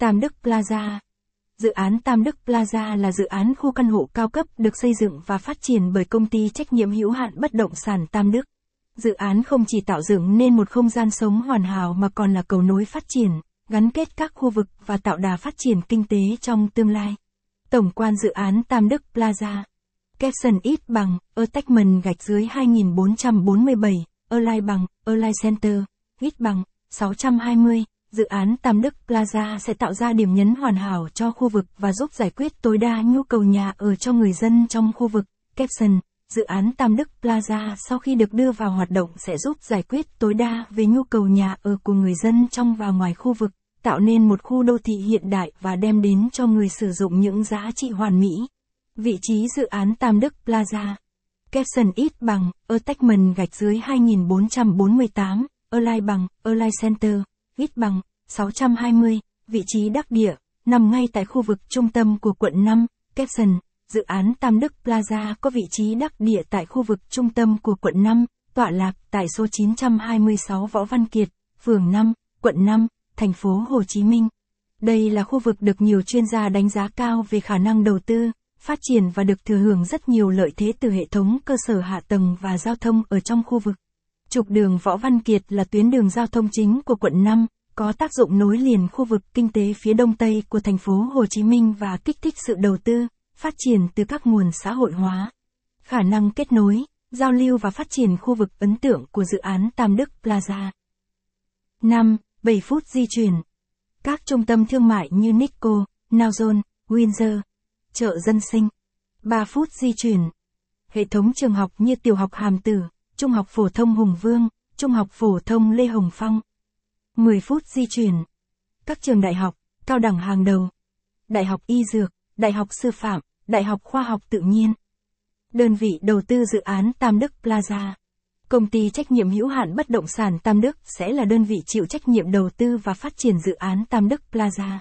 Tam Đức Plaza Dự án Tam Đức Plaza là dự án khu căn hộ cao cấp được xây dựng và phát triển bởi công ty trách nhiệm hữu hạn bất động sản Tam Đức. Dự án không chỉ tạo dựng nên một không gian sống hoàn hảo mà còn là cầu nối phát triển, gắn kết các khu vực và tạo đà phát triển kinh tế trong tương lai. Tổng quan dự án Tam Đức Plaza Capson ít bằng, Attachment gạch dưới 2447, Align bằng, Align Center, ít bằng, 620. Dự án Tam Đức Plaza sẽ tạo ra điểm nhấn hoàn hảo cho khu vực và giúp giải quyết tối đa nhu cầu nhà ở cho người dân trong khu vực. Capson, dự án Tam Đức Plaza sau khi được đưa vào hoạt động sẽ giúp giải quyết tối đa về nhu cầu nhà ở của người dân trong và ngoài khu vực, tạo nên một khu đô thị hiện đại và đem đến cho người sử dụng những giá trị hoàn mỹ. Vị trí dự án Tam Đức Plaza Capson ít bằng, Attachment gạch dưới 2448, Align bằng, Align Center, ít bằng, 620, vị trí đắc địa, nằm ngay tại khu vực trung tâm của quận 5, Capson. Dự án Tam Đức Plaza có vị trí đắc địa tại khu vực trung tâm của quận 5, tọa lạc tại số 926 Võ Văn Kiệt, phường 5, quận 5, thành phố Hồ Chí Minh. Đây là khu vực được nhiều chuyên gia đánh giá cao về khả năng đầu tư, phát triển và được thừa hưởng rất nhiều lợi thế từ hệ thống cơ sở hạ tầng và giao thông ở trong khu vực. Trục đường Võ Văn Kiệt là tuyến đường giao thông chính của quận 5, có tác dụng nối liền khu vực kinh tế phía đông tây của thành phố Hồ Chí Minh và kích thích sự đầu tư, phát triển từ các nguồn xã hội hóa. Khả năng kết nối, giao lưu và phát triển khu vực ấn tượng của dự án Tam Đức Plaza. 5. 7 phút di chuyển. Các trung tâm thương mại như Nikko, Nauzon, Windsor, chợ dân sinh. 3 phút di chuyển. Hệ thống trường học như tiểu học Hàm Tử, Trung học phổ thông Hùng Vương, Trung học phổ thông Lê Hồng Phong. 10 phút di chuyển. Các trường đại học, cao đẳng hàng đầu. Đại học Y Dược, Đại học Sư phạm, Đại học Khoa học Tự nhiên. Đơn vị đầu tư dự án Tam Đức Plaza. Công ty trách nhiệm hữu hạn bất động sản Tam Đức sẽ là đơn vị chịu trách nhiệm đầu tư và phát triển dự án Tam Đức Plaza.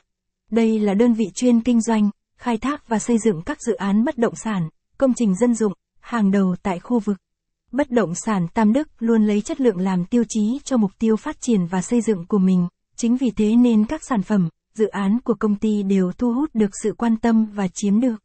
Đây là đơn vị chuyên kinh doanh, khai thác và xây dựng các dự án bất động sản, công trình dân dụng, hàng đầu tại khu vực. Bất động sản Tam Đức luôn lấy chất lượng làm tiêu chí cho mục tiêu phát triển và xây dựng của mình, chính vì thế nên các sản phẩm, dự án của công ty đều thu hút được sự quan tâm và chiếm được.